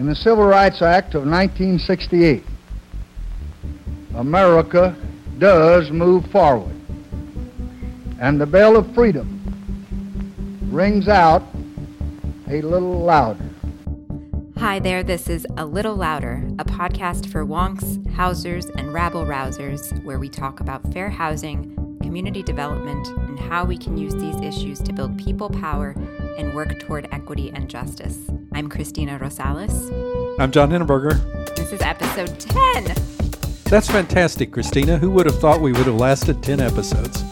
In the Civil Rights Act of 1968, America does move forward. And the bell of freedom rings out a little louder. Hi there, this is A Little Louder, a podcast for wonks, housers, and rabble rousers where we talk about fair housing, community development, and how we can use these issues to build people power and work toward equity and justice. I'm Christina Rosales. I'm John Henneberger. This is episode 10. That's fantastic, Christina. Who would have thought we would have lasted 10 episodes?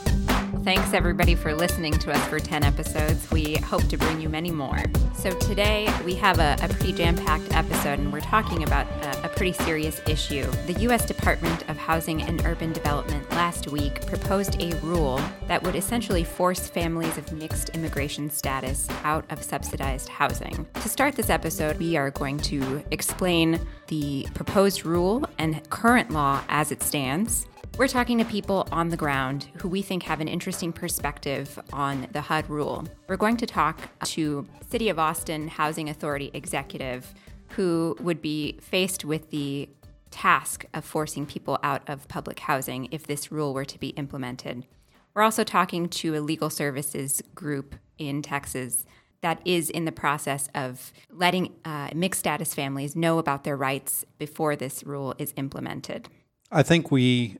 Thanks everybody for listening to us for 10 episodes. We hope to bring you many more. So today we have a, a pretty jam packed episode and we're talking about a, a pretty serious issue. The U.S. Department of Housing and Urban Development last week proposed a rule that would essentially force families of mixed immigration status out of subsidized housing. To start this episode, we are going to explain the proposed rule and current law as it stands. We're talking to people on the ground who we think have an interesting perspective on the HUD rule. We're going to talk to City of Austin Housing Authority executive who would be faced with the task of forcing people out of public housing if this rule were to be implemented. We're also talking to a legal services group in Texas that is in the process of letting uh, mixed status families know about their rights before this rule is implemented. I think we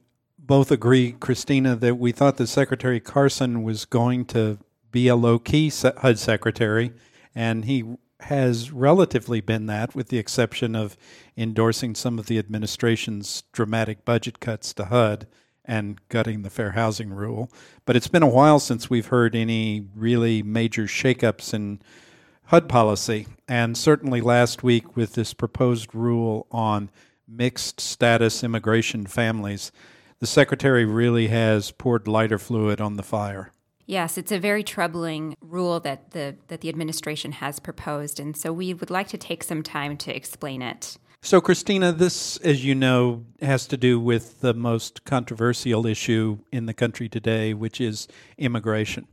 both agree, Christina, that we thought that Secretary Carson was going to be a low key HUD secretary, and he has relatively been that, with the exception of endorsing some of the administration's dramatic budget cuts to HUD and gutting the fair housing rule. But it's been a while since we've heard any really major shakeups in HUD policy, and certainly last week with this proposed rule on mixed status immigration families the secretary really has poured lighter fluid on the fire. Yes, it's a very troubling rule that the that the administration has proposed, and so we would like to take some time to explain it. So, Christina, this, as you know, has to do with the most controversial issue in the country today, which is immigration.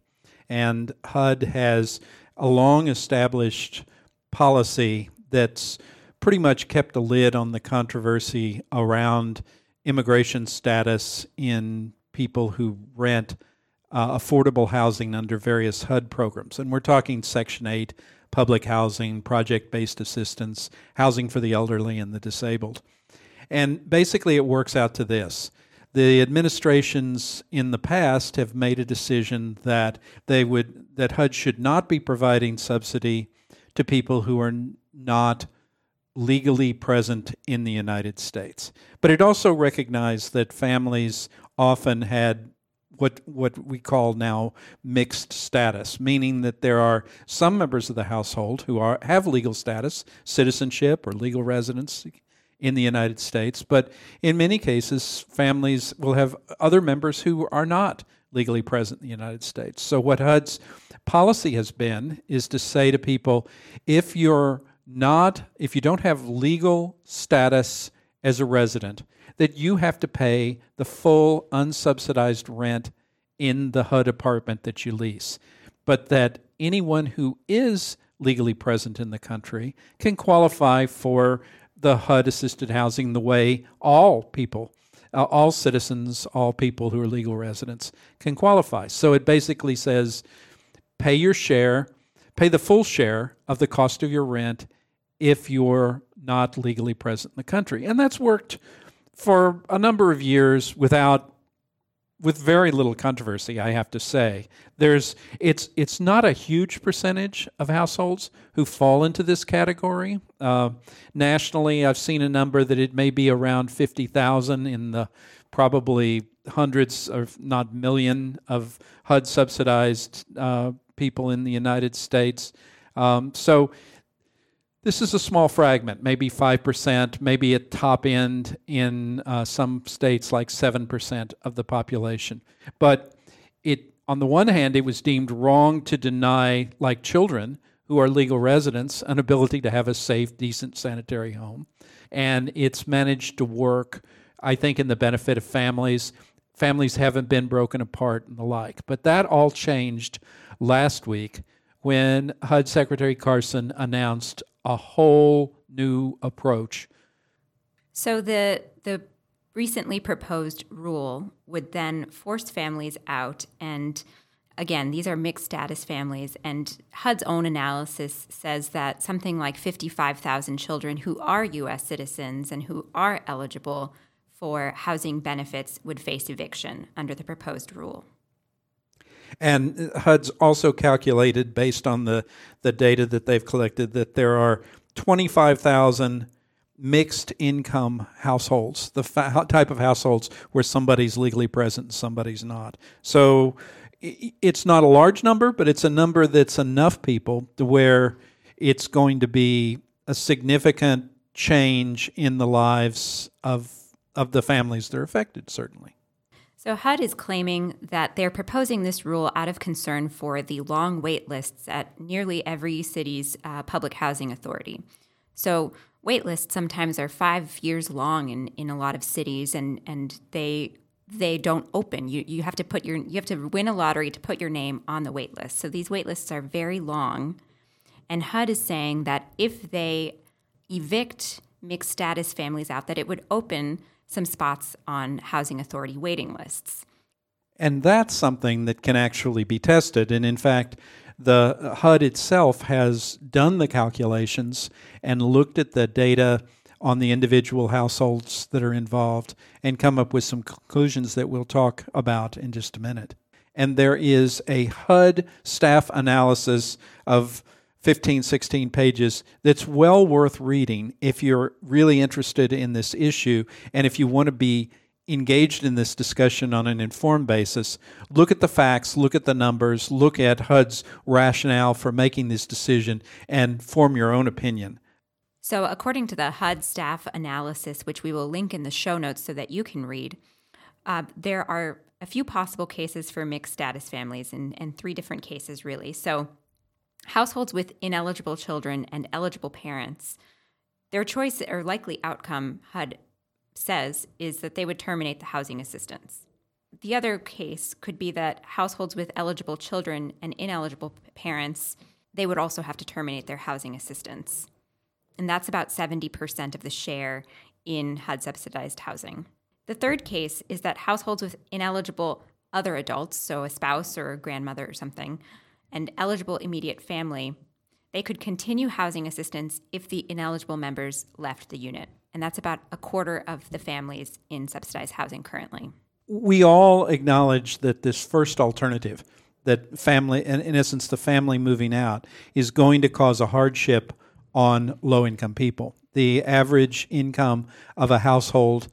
And HUD has a long established policy that's pretty much kept a lid on the controversy around immigration status in people who rent uh, affordable housing under various HUD programs. And we're talking Section 8, public housing, project based assistance, housing for the elderly and the disabled. And basically, it works out to this. The administrations in the past have made a decision that they would that HUD should not be providing subsidy to people who are not legally present in the United States. But it also recognized that families often had what what we call now mixed status, meaning that there are some members of the household who are have legal status, citizenship or legal residence in the United States, but in many cases families will have other members who are not legally present in the United States. So what HUD's policy has been is to say to people if you're not if you don't have legal status as a resident, that you have to pay the full unsubsidized rent in the HUD apartment that you lease, but that anyone who is legally present in the country can qualify for the HUD assisted housing the way all people, uh, all citizens, all people who are legal residents can qualify. So it basically says pay your share, pay the full share of the cost of your rent if you're not legally present in the country. And that's worked for a number of years without with very little controversy, I have to say. There's it's it's not a huge percentage of households who fall into this category. Uh, nationally, I've seen a number that it may be around fifty thousand in the probably hundreds, or not million, of HUD subsidized uh, people in the United States. Um, so this is a small fragment, maybe 5%, maybe at top end in uh, some states like 7% of the population. But it, on the one hand, it was deemed wrong to deny, like children who are legal residents, an ability to have a safe, decent sanitary home. And it's managed to work, I think, in the benefit of families. Families haven't been broken apart and the like. But that all changed last week when HUD Secretary Carson announced a whole new approach. So the the recently proposed rule would then force families out and again, these are mixed status families, and HUD's own analysis says that something like 55,000 children who are U.S. citizens and who are eligible for housing benefits would face eviction under the proposed rule. And HUD's also calculated, based on the, the data that they've collected, that there are 25,000 mixed income households, the fa- type of households where somebody's legally present and somebody's not. So it's not a large number, but it's a number that's enough people to where it's going to be a significant change in the lives of of the families that are affected, certainly. So HUD is claiming that they're proposing this rule out of concern for the long wait lists at nearly every city's uh, public housing authority. So wait lists sometimes are five years long in, in a lot of cities, and, and they they don't open. You you have to put your you have to win a lottery to put your name on the wait list. So these wait lists are very long, and HUD is saying that if they evict mixed status families out, that it would open some spots on housing authority waiting lists. And that's something that can actually be tested. And in fact, the HUD itself has done the calculations and looked at the data on the individual households that are involved and come up with some conclusions that we'll talk about in just a minute. And there is a HUD staff analysis of 15, 16 pages that's well worth reading if you're really interested in this issue and if you want to be engaged in this discussion on an informed basis. Look at the facts, look at the numbers, look at HUD's rationale for making this decision, and form your own opinion. So, according to the HUD staff analysis, which we will link in the show notes so that you can read, uh, there are a few possible cases for mixed status families and, and three different cases, really. So, households with ineligible children and eligible parents, their choice or likely outcome, HUD says, is that they would terminate the housing assistance. The other case could be that households with eligible children and ineligible parents, they would also have to terminate their housing assistance. And that's about 70% of the share in HUD subsidized housing. The third case is that households with ineligible other adults, so a spouse or a grandmother or something, and eligible immediate family, they could continue housing assistance if the ineligible members left the unit. And that's about a quarter of the families in subsidized housing currently. We all acknowledge that this first alternative, that family, in, in essence, the family moving out, is going to cause a hardship on low income people. The average income of a household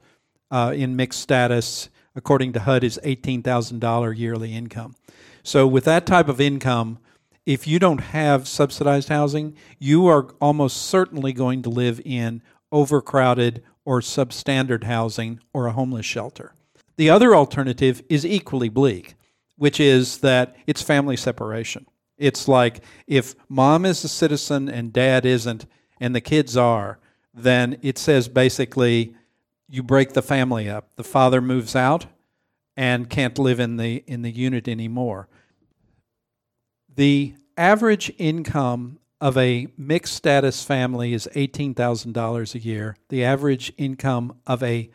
uh, in mixed status, according to HUD, is $18,000 yearly income. So, with that type of income, if you don't have subsidized housing, you are almost certainly going to live in overcrowded or substandard housing or a homeless shelter. The other alternative is equally bleak, which is that it's family separation. It's like if mom is a citizen and dad isn't, and the kids are, then it says basically you break the family up. The father moves out and can't live in the in the unit anymore. The average income of a mixed status family is $18,000 a year. The average income of a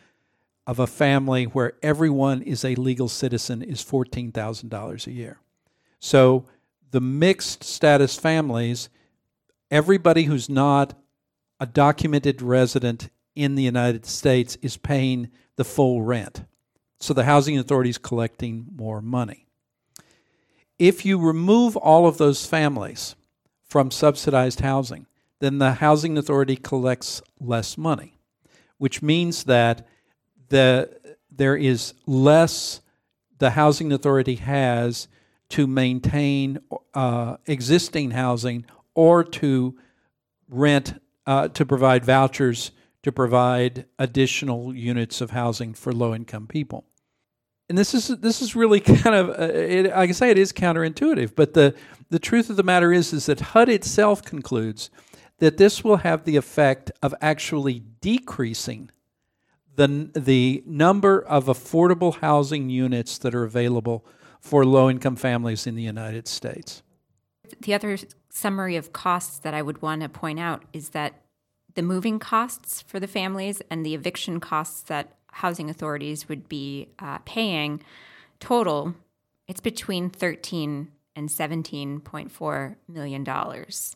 of a family where everyone is a legal citizen is $14,000 a year. So the mixed status families, everybody who's not a documented resident in the United States is paying the full rent. So the housing authority is collecting more money. If you remove all of those families from subsidized housing, then the housing authority collects less money, which means that the, there is less the housing authority has to maintain uh, existing housing or to rent, uh, to provide vouchers to provide additional units of housing for low income people and this is this is really kind of uh, it, I can say it is counterintuitive, but the the truth of the matter is is that HUD itself concludes that this will have the effect of actually decreasing the the number of affordable housing units that are available for low income families in the United States. The other summary of costs that I would want to point out is that the moving costs for the families and the eviction costs that housing authorities would be uh, paying total, it's between 13 and 17.4 million dollars.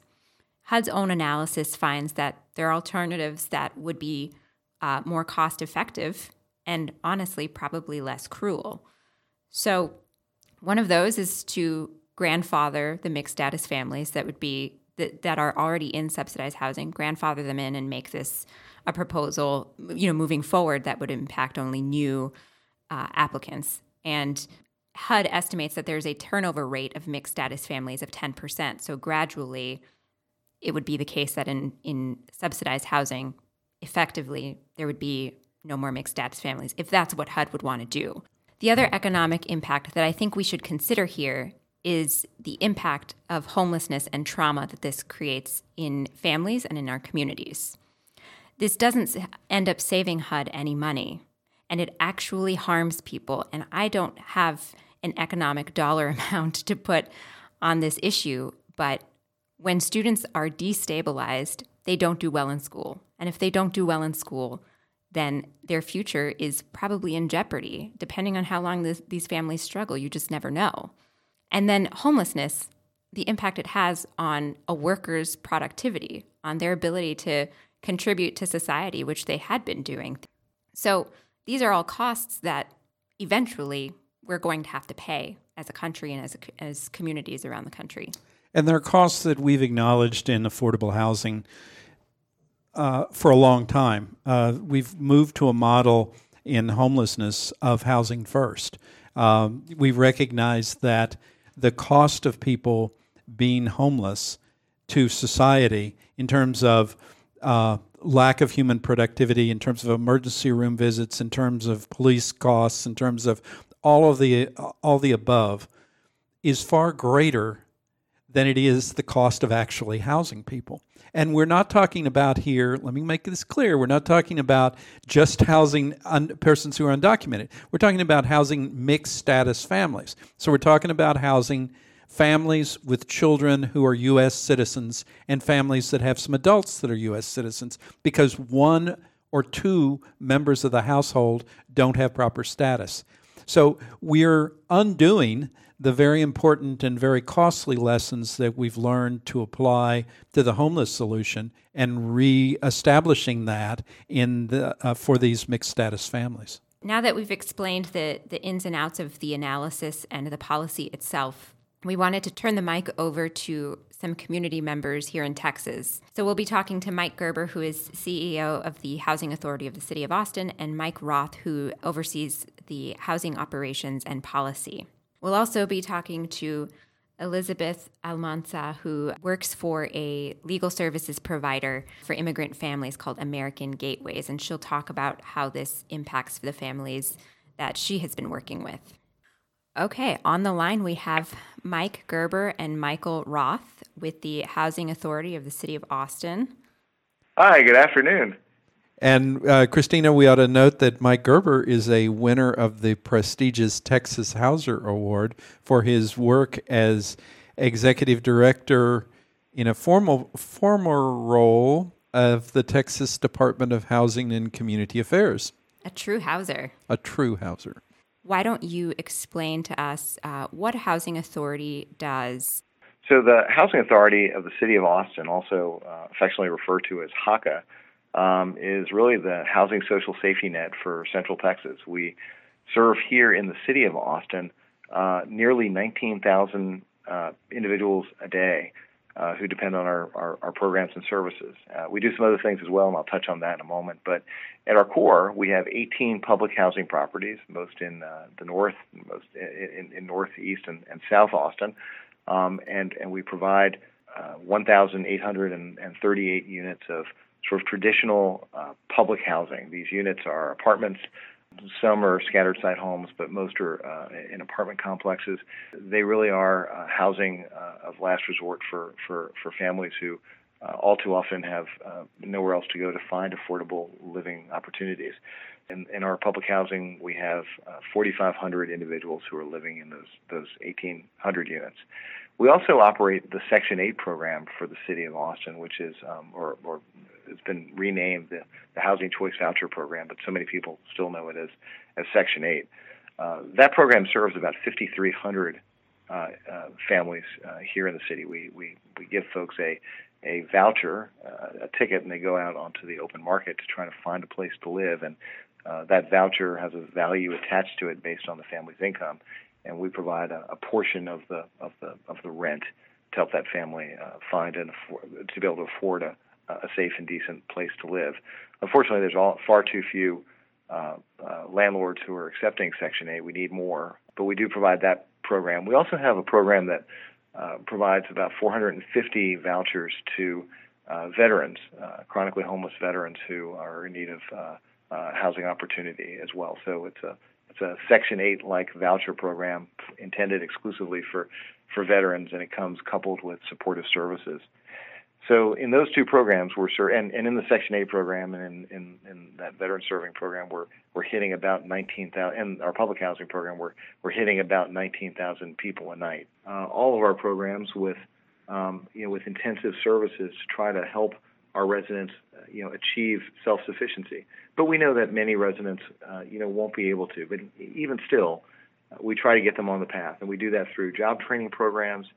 HUD's own analysis finds that there are alternatives that would be uh, more cost effective and honestly probably less cruel. So, one of those is to grandfather the mixed status families that would be that, that are already in subsidized housing, grandfather them in and make this a proposal, you know, moving forward that would impact only new uh, applicants. And HUD estimates that there's a turnover rate of mixed status families of 10%. So gradually, it would be the case that in, in subsidized housing, effectively, there would be no more mixed status families if that's what HUD would want to do. The other economic impact that I think we should consider here is the impact of homelessness and trauma that this creates in families and in our communities. This doesn't end up saving HUD any money, and it actually harms people. And I don't have an economic dollar amount to put on this issue, but when students are destabilized, they don't do well in school. And if they don't do well in school, then their future is probably in jeopardy. Depending on how long this, these families struggle, you just never know. And then homelessness, the impact it has on a worker's productivity, on their ability to contribute to society, which they had been doing. So these are all costs that eventually we're going to have to pay as a country and as, a, as communities around the country. And there are costs that we've acknowledged in affordable housing uh, for a long time. Uh, we've moved to a model in homelessness of housing first. Um, we recognize that the cost of people being homeless to society in terms of uh, lack of human productivity, in terms of emergency room visits, in terms of police costs, in terms of all of the all the above, is far greater than it is the cost of actually housing people. And we're not talking about here, let me make this clear, we're not talking about just housing un- persons who are undocumented. We're talking about housing mixed status families. So we're talking about housing families with children who are U.S. citizens and families that have some adults that are U.S. citizens because one or two members of the household don't have proper status. So we're undoing the very important and very costly lessons that we've learned to apply to the homeless solution and re-establishing that in the, uh, for these mixed status families. Now that we've explained the, the ins and outs of the analysis and the policy itself, we wanted to turn the mic over to some community members here in Texas. So we'll be talking to Mike Gerber, who is CEO of the Housing Authority of the City of Austin, and Mike Roth, who oversees the housing operations and policy. We'll also be talking to Elizabeth Almanza, who works for a legal services provider for immigrant families called American Gateways, and she'll talk about how this impacts the families that she has been working with. Okay, on the line we have Mike Gerber and Michael Roth with the Housing Authority of the City of Austin. Hi, good afternoon. And uh, Christina, we ought to note that Mike Gerber is a winner of the prestigious Texas Houser Award for his work as executive director in a formal former role of the Texas Department of Housing and Community Affairs. A true Houser. A true Houser. Why don't you explain to us uh, what a housing authority does? So, the Housing Authority of the City of Austin, also uh, affectionately referred to as HACA, um, is really the housing social safety net for Central Texas. We serve here in the city of Austin uh, nearly 19,000 uh, individuals a day uh, who depend on our, our, our programs and services. Uh, we do some other things as well, and I'll touch on that in a moment. But at our core, we have 18 public housing properties, most in uh, the north, most in, in, in northeast and, and south Austin, um, and and we provide uh, 1,838 units of sort of traditional uh, public housing. These units are apartments. Some are scattered site homes, but most are uh, in apartment complexes. They really are uh, housing uh, of last resort for, for, for families who uh, all too often have uh, nowhere else to go to find affordable living opportunities. In, in our public housing, we have 4,500 individuals who are living in those, those 1,800 units. We also operate the Section 8 program for the city of Austin, which is, um, or, or it's been renamed the, the Housing Choice Voucher Program, but so many people still know it as, as Section 8. Uh, that program serves about 5,300 uh, uh, families uh, here in the city. We, we, we give folks a, a voucher, uh, a ticket, and they go out onto the open market to try to find a place to live. And that voucher has a value attached to it based on the family's income, and we provide a, a portion of the of the of the rent to help that family uh, find and afford, to be able to afford a, a safe and decent place to live. Unfortunately, there's all, far too few uh, uh, landlords who are accepting Section 8. We need more, but we do provide that program. We also have a program that uh, provides about 450 vouchers to uh, veterans, uh, chronically homeless veterans who are in need of uh, housing opportunity as well. So it's a it's a Section 8 like voucher program intended exclusively for, for veterans, and it comes coupled with supportive services. So in those two programs, we're sur- and, and in the Section 8 program and in, in, in that veteran serving program, we're we're hitting about 19,000. And our public housing program, we're we're hitting about 19,000 people a night. Uh, all of our programs with um, you know with intensive services to try to help our residents uh, you know achieve self-sufficiency. But we know that many residents uh, you know won't be able to. But even still, uh, we try to get them on the path, and we do that through job training programs,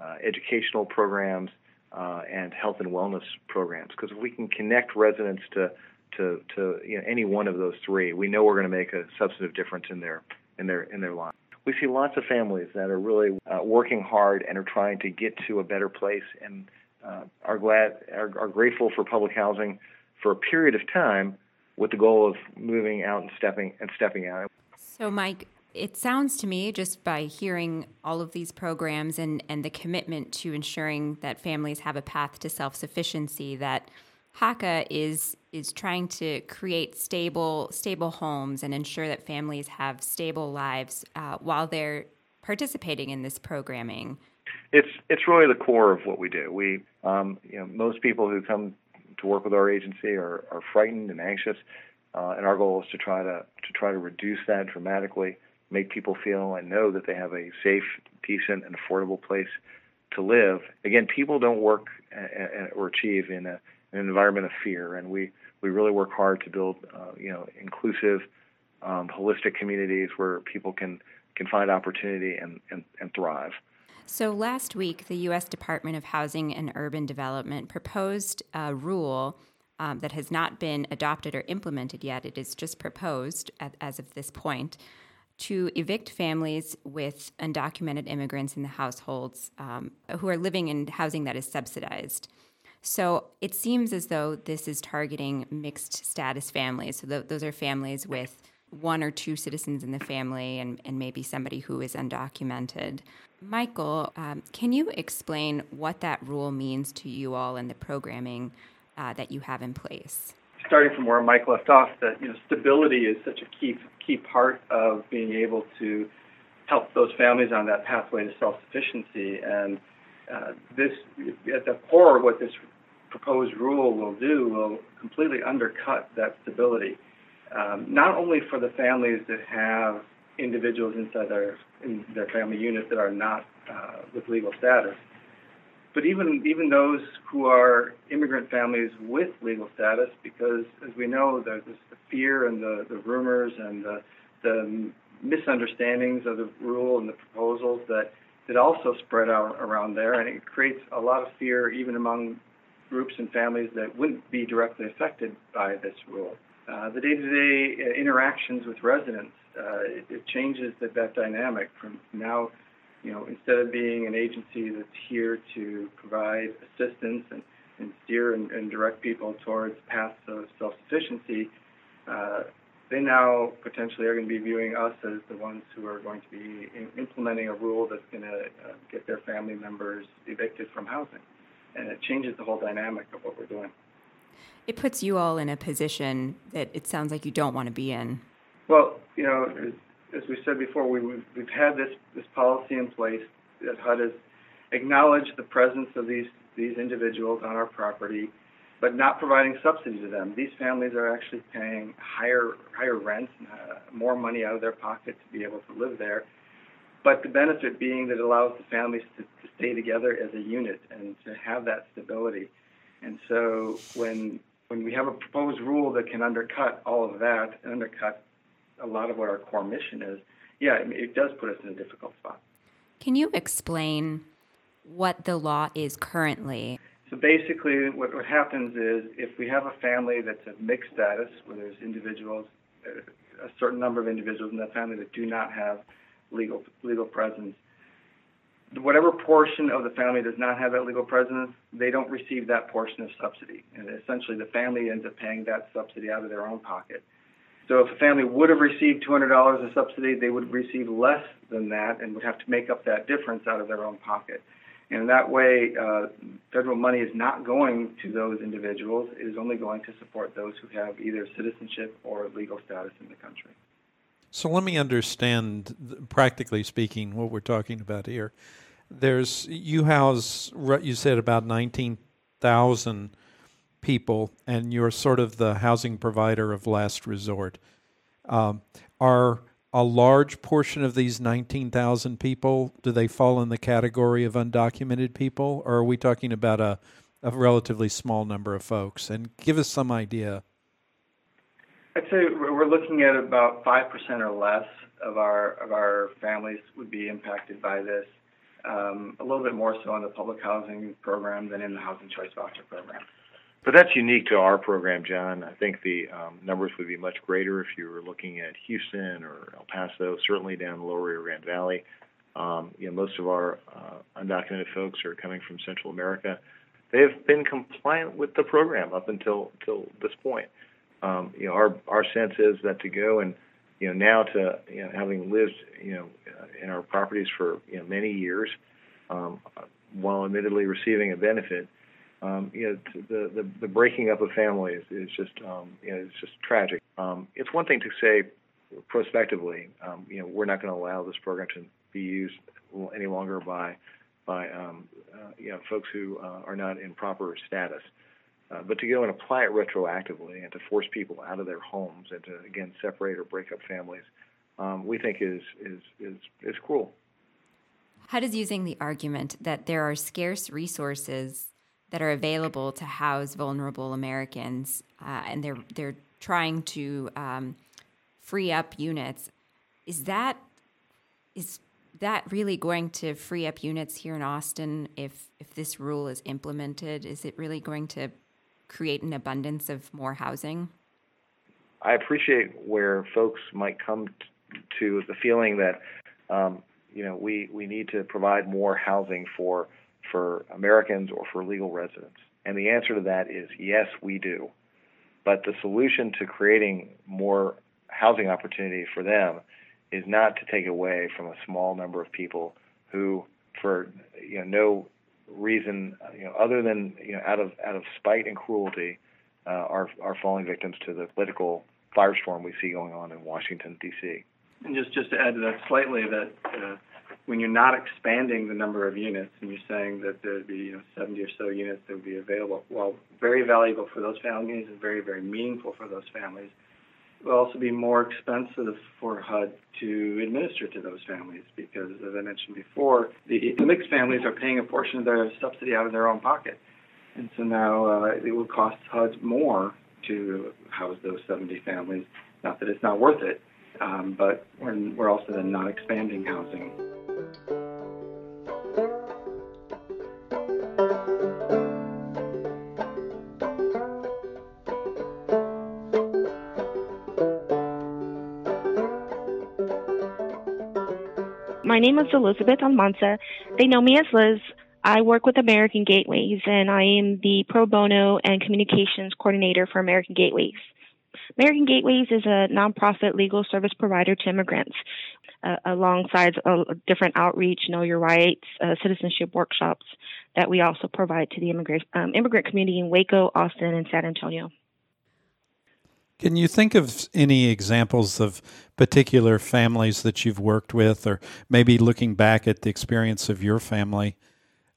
uh, educational programs uh, and health and wellness programs. Because if we can connect residents to to, to you know, any one of those three, we know we're going to make a substantive difference in their in their in their lives. We see lots of families that are really uh, working hard and are trying to get to a better place, and uh, are glad are, are grateful for public housing for a period of time, with the goal of moving out and stepping and stepping out. So, Mike, it sounds to me, just by hearing all of these programs and, and the commitment to ensuring that families have a path to self sufficiency, that HACA is is trying to create stable stable homes and ensure that families have stable lives uh, while they're participating in this programming. It's it's really the core of what we do. We um, you know most people who come to work with our agency are, are frightened and anxious, uh, and our goal is to try to to try to reduce that dramatically make people feel and know that they have a safe, decent, and affordable place to live. Again, people don't work or achieve in a, an environment of fear, and we, we really work hard to build, uh, you know, inclusive, um, holistic communities where people can can find opportunity and, and, and thrive. So last week, the U.S. Department of Housing and Urban Development proposed a rule um, that has not been adopted or implemented yet. It is just proposed at, as of this point to evict families with undocumented immigrants in the households um, who are living in housing that is subsidized. So it seems as though this is targeting mixed status families. So th- those are families with one or two citizens in the family and, and maybe somebody who is undocumented. Michael, um, can you explain what that rule means to you all and the programming uh, that you have in place? starting from where Mike left off, that you know stability is such a key key part of being able to help those families on that pathway to self-sufficiency. And uh, this, at the core, what this proposed rule will do will completely undercut that stability. Um, not only for the families that have individuals inside their in their family unit that are not uh, with legal status, but even even those who are immigrant families with legal status, because as we know, there's this, the fear and the, the rumors and the, the misunderstandings of the rule and the proposals that that also spread out around there, and it creates a lot of fear even among groups and families that wouldn't be directly affected by this rule. Uh, the day-to-day interactions with residents, uh, it, it changes the, that dynamic from now you know, instead of being an agency that's here to provide assistance and, and steer and, and direct people towards paths of self-sufficiency, uh, they now potentially are going to be viewing us as the ones who are going to be in, implementing a rule that's going to uh, get their family members evicted from housing. And it changes the whole dynamic of what we're doing. It puts you all in a position that it sounds like you don't want to be in. Well, you know, as we said before, we, we've, we've had this, this policy in place that HUD has acknowledged the presence of these, these individuals on our property, but not providing subsidy to them. These families are actually paying higher, higher rents uh, more money out of their pocket to be able to live there. But the benefit being that it allows the families to, to stay together as a unit and to have that stability. And so when when we have a proposed rule that can undercut all of that, undercut a lot of what our core mission is, yeah, it, does put us in a difficult spot. Can you explain what the law is currently? So basically, what, what happens is if we have a family that's of mixed status, where there's individuals, uh, a certain number of individuals in that family that do not have legal legal presence, whatever portion of the family does not have that legal presence, they don't receive that portion of subsidy. And essentially, the family ends up paying that subsidy out of their own pocket. So if a family would have received $200 of subsidy, they would receive less than that and would have to make up that difference out of their own pocket. And in that way, uh, federal money is not going to those individuals. It is only going to support those who have either citizenship or legal status in the country. So let me understand, practically speaking, what we're talking about here. There's you house you said about nineteen thousand people, and you're sort of the housing provider of last resort. Um, are a large portion of these 19,000 people, do they fall in the category of undocumented people, or are we talking about a, a relatively small number of folks? And give us some idea. I'd say we're looking at about 5% or less of our, of our families would be impacted by this. Um, a little bit more so in the public housing program than in the housing choice voucher program. But that's unique to our program, John. I think the um, numbers would be much greater if you were looking at Houston or El Paso, certainly down the lower Rio Grande Valley. Um, you know, most of our uh, undocumented folks are coming from Central America. They have been compliant with the program up until until this point. Um, you know, our our sense is that to go and you know now to you know having lived you know in our properties for you know many years, um, while admittedly receiving a benefit um, you know, the, the the breaking up of families is just um, you know it's just tragic. Um, it's one thing to say prospectively, um, you know, we're not going to allow this program to be used any longer by by um, uh, you know folks who uh, are not in proper status. Uh, but to go and apply it retroactively and to force people out of their homes and to again separate or break up families, um, we think is is is is cruel. How does using the argument that there are scarce resources that are available to house vulnerable Americans, uh, and they're they're trying to um, free up units. Is that is that really going to free up units here in Austin if if this rule is implemented? Is it really going to create an abundance of more housing? I appreciate where folks might come to the feeling that um, you know we we need to provide more housing for for Americans or for legal residents? And the answer to that is yes, we do. But the solution to creating more housing opportunity for them is not to take away from a small number of people who, for you know, no reason you know, other than you know, out of out of spite and cruelty, uh, are are falling victims to the political firestorm we see going on in Washington D.C. And just just to add to that slightly, that uh, when you're not expanding the number of units and you're saying that there'd be you know, 70 or so units that would be available, well, very valuable for those families and very, very meaningful for those families, it will also be more expensive for HUD to administer to those families because, as I mentioned before, the, mixed families are paying a portion of their subsidy out of their own pocket. And so now uh, it will cost HUD more to house those 70 families. Not that it's not worth it, um, but we're, we're also then not expanding housing. Name is Elizabeth Almanza. They know me as Liz. I work with American Gateways, and I am the pro bono and communications coordinator for American Gateways. American Gateways is a nonprofit legal service provider to immigrants uh, alongside uh, different outreach, know your rights, uh, citizenship workshops that we also provide to the immigrant um, immigrant community in Waco, Austin, and San Antonio. Can you think of any examples of particular families that you've worked with, or maybe looking back at the experience of your family,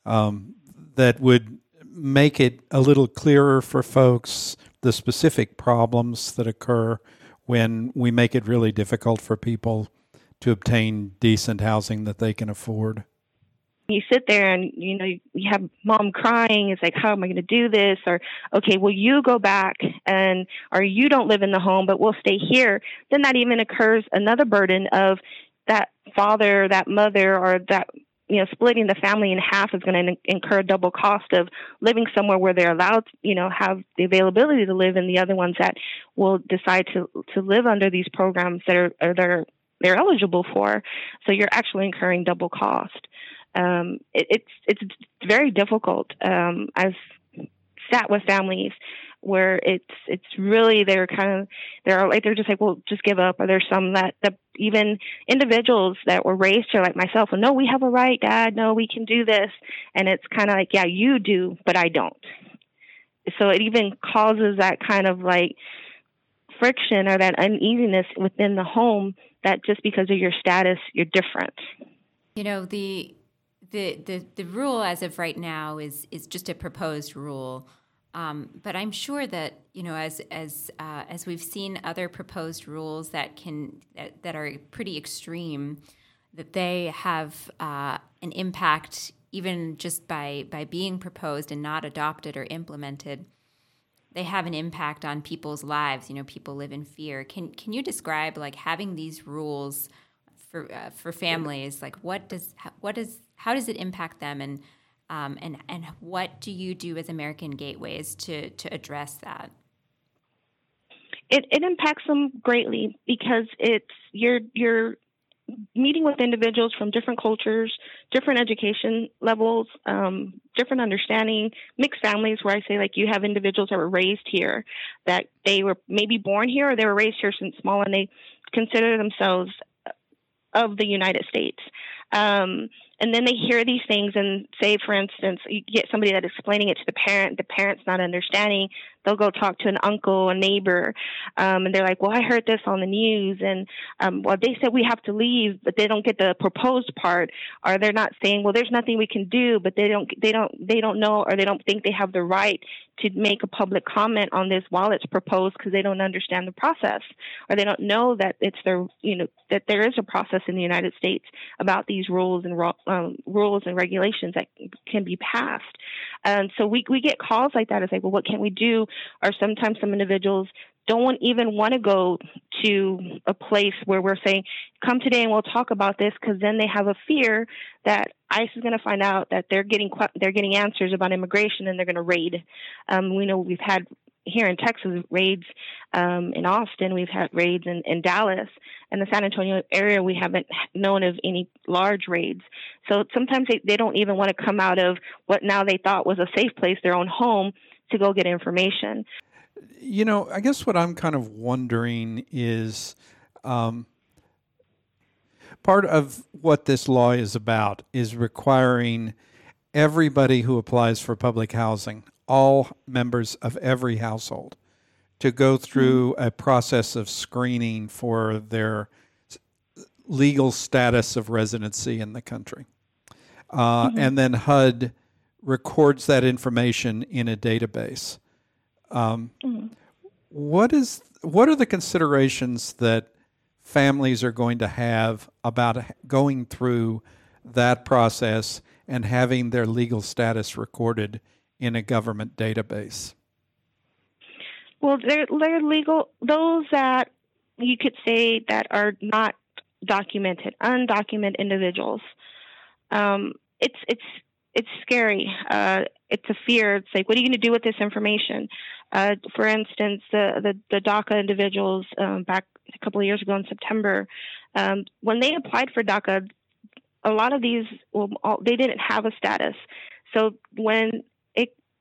um, that would make it a little clearer for folks the specific problems that occur when we make it really difficult for people to obtain decent housing that they can afford? You sit there and you know you have mom crying. It's like how am i going to do this? Or okay well you go back? And or you don't live in the home but we'll stay here. Then that even occurs another burden of that father that mother or that you know splitting the family in half is going to incur a double cost of living somewhere where they're allowed you know have the availability to live and the other ones that will decide to to live under these programs that are, are they're they're eligible for. So you're actually incurring double cost um, it, it's it's very difficult. Um, I've sat with families where it's it's really they're kind of they're like they're just like well just give up. Or there's some that that even individuals that were raised here like myself well no we have a right dad. No we can do this. And it's kind of like yeah you do but I don't. So it even causes that kind of like friction or that uneasiness within the home that just because of your status you're different. You know the the, the, the rule as of right now is, is just a proposed rule. Um, but I'm sure that you know, as as uh, as we've seen other proposed rules that can that, that are pretty extreme, that they have uh, an impact even just by by being proposed and not adopted or implemented. They have an impact on people's lives. You know, people live in fear. Can can you describe like having these rules for uh, for families? Like, what does what does how does it impact them and um, and and what do you do as American Gateways to to address that? It it impacts them greatly because it's you're you're meeting with individuals from different cultures, different education levels, um, different understanding, mixed families where I say like you have individuals that were raised here, that they were maybe born here or they were raised here since small and they consider themselves of the United States. Um, and then they hear these things and say for instance you get somebody that's explaining it to the parent the parent's not understanding they'll go talk to an uncle a neighbor um, and they're like well i heard this on the news and um, well they said we have to leave but they don't get the proposed part. Or they're not saying well there's nothing we can do but they don't they don't they don't know or they don't think they have the right to make a public comment on this while it's proposed because they don't understand the process or they don't know that it's their you know that there is a process in the united states about these rules and um, rules and regulations that can be passed. And so we, we get calls like that. It's like, well, what can we do? Or sometimes some individuals don't even want to go to a place where we're saying, come today and we'll talk about this because then they have a fear that ICE is going to find out that they're getting they're getting answers about immigration and they're going to raid. Um, we know we've had here in Texas raids um, in Austin. We've had raids in, in Dallas. and the San Antonio area, we haven't known of any large raids. So sometimes they, they don't even want to come out of what now they thought was a safe place, their own home, to go get information. You know, I guess what I'm kind of wondering is um, part of what this law is about is requiring everybody who applies for public housing all members of every household to go through mm-hmm. a process of screening for their legal status of residency in the country. Uh, mm-hmm. And then HUD records that information in a database. Um, mm-hmm. what is what are the considerations that families are going to have about going through that process and having their legal status recorded in a government database? Well, they're, they're legal. Those that you could say that are not documented, undocumented individuals. Um, it's it's it's scary. Uh, it's a fear. It's like, what are you going to do with this information? Uh, for instance, the the, the DACA individuals um, back a couple of years ago in September, um, when they applied for DACA, a lot of these well, all, they didn't have a status. So when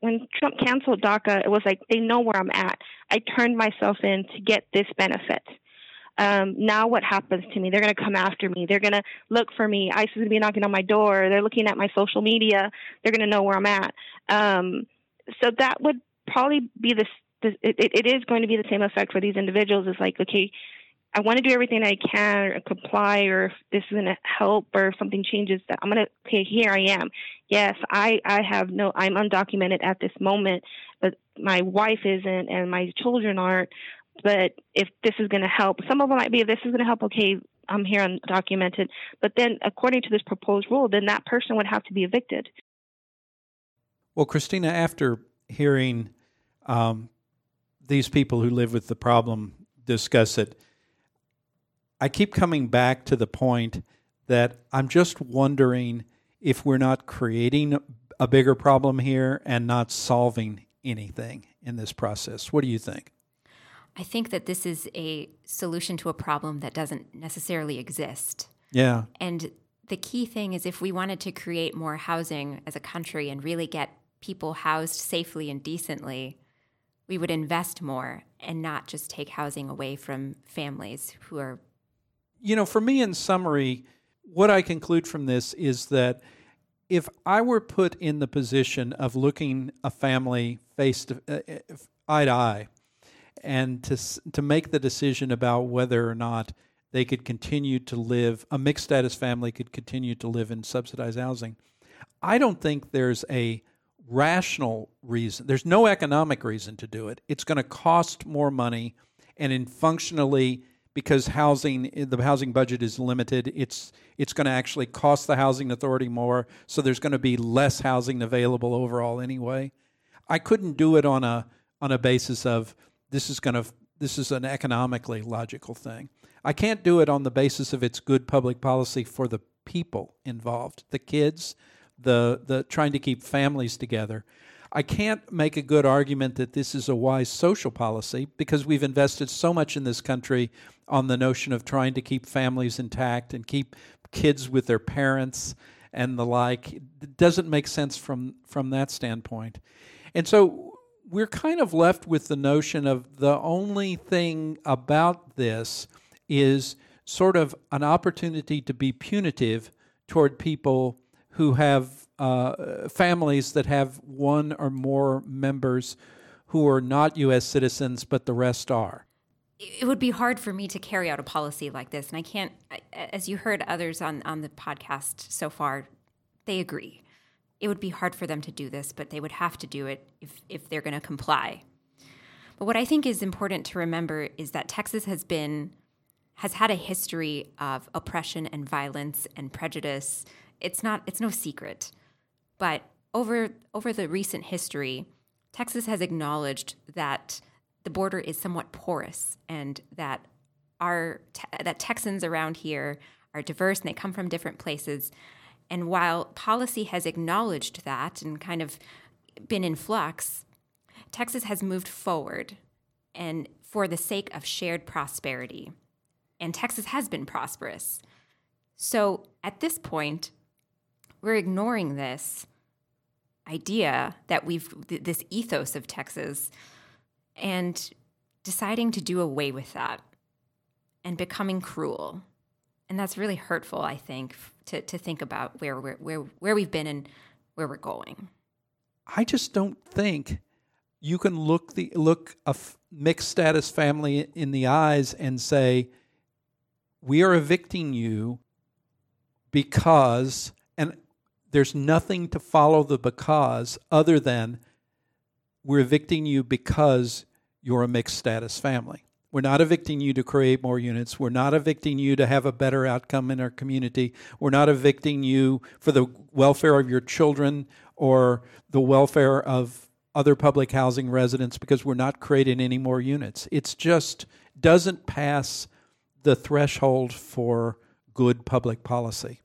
when Trump canceled DACA, it was like they know where I'm at. I turned myself in to get this benefit. Um, now what happens to me? They're going to come after me. They're going to look for me. ICE is going to be knocking on my door. They're looking at my social media. They're going to know where I'm at. Um, so that would probably be the, the it, it is going to be the same effect for these individuals. It's like, okay, I want to do everything I can or comply, or if this is going to help, or if something changes, that I'm going to. Okay, here I am. Yes, I I have no. I'm undocumented at this moment, but my wife isn't, and my children aren't. But if this is going to help, some of them might be. If this is going to help, okay, I'm here undocumented. But then, according to this proposed rule, then that person would have to be evicted. Well, Christina, after hearing um, these people who live with the problem discuss it, I keep coming back to the point that I'm just wondering if we're not creating a bigger problem here and not solving anything in this process. What do you think? I think that this is a solution to a problem that doesn't necessarily exist. Yeah. And the key thing is if we wanted to create more housing as a country and really get people housed safely and decently, we would invest more and not just take housing away from families who are. You know, for me, in summary, what I conclude from this is that if I were put in the position of looking a family face to uh, uh eye to eye and to to make the decision about whether or not they could continue to live a mixed status family could continue to live in subsidized housing i don't think there's a rational reason there's no economic reason to do it. It's going to cost more money and in functionally because housing the housing budget is limited. It's it's going to actually cost the housing authority more so there's going to be less housing available overall anyway. I couldn't do it on a on a basis of this is going to this is an economically logical thing. I can't do it on the basis of its good public policy for the people involved the kids the the trying to keep families together I can't make a good argument that this is a wise social policy because we've invested so much in this country on the notion of trying to keep families intact and keep kids with their parents and the like. It doesn't make sense from, from that standpoint. And so we're kind of left with the notion of the only thing about this is sort of an opportunity to be punitive toward people who have uh, families that have one or more members who are not U.S. citizens, but the rest are. It would be hard for me to carry out a policy like this, and I can't. As you heard others on on the podcast so far, they agree. It would be hard for them to do this, but they would have to do it if if they're going to comply. But what I think is important to remember is that Texas has been has had a history of oppression and violence and prejudice. It's not it's no secret. But over over the recent history, Texas has acknowledged that the border is somewhat porous and that our that Texans around here are diverse and they come from different places. And while policy has acknowledged that and kind of been in flux, Texas has moved forward and for the sake of shared prosperity. And Texas has been prosperous. So at this point, we're ignoring this idea that we've this ethos of Texas and deciding to do away with that and becoming cruel. And that's really hurtful, I think, to, to think about where we're, where where we've been and where we're going. I just don't think you can look the look a f- mixed status family in the eyes and say we are evicting you because there's nothing to follow the because other than we're evicting you because you're a mixed status family. We're not evicting you to create more units. We're not evicting you to have a better outcome in our community. We're not evicting you for the welfare of your children or the welfare of other public housing residents because we're not creating any more units. It's just doesn't pass the threshold for good public policy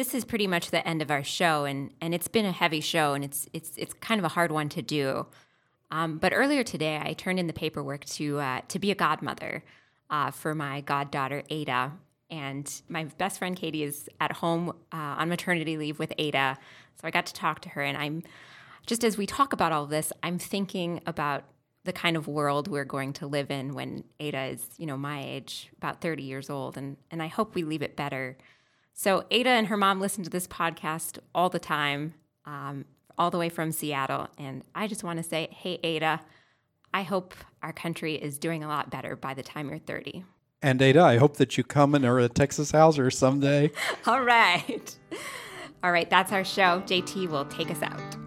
this is pretty much the end of our show, and and it's been a heavy show, and it's it's it's kind of a hard one to do. Um, but earlier today, I turned in the paperwork to uh, to be a godmother uh, for my goddaughter Ada, and my best friend Katie is at home uh, on maternity leave with Ada, so I got to talk to her, and I'm just as we talk about all this, I'm thinking about the kind of world we're going to live in when Ada is, you know, my age, about 30 years old, and and I hope we leave it better so Ada and her mom listen to this podcast all the time, um, all the way from Seattle. And I just want to say, hey, Ada, I hope our country is doing a lot better by the time you're 30. And Ada, I hope that you come and are a Texas Houser someday. all right. All right, that's our show. JT will take us out.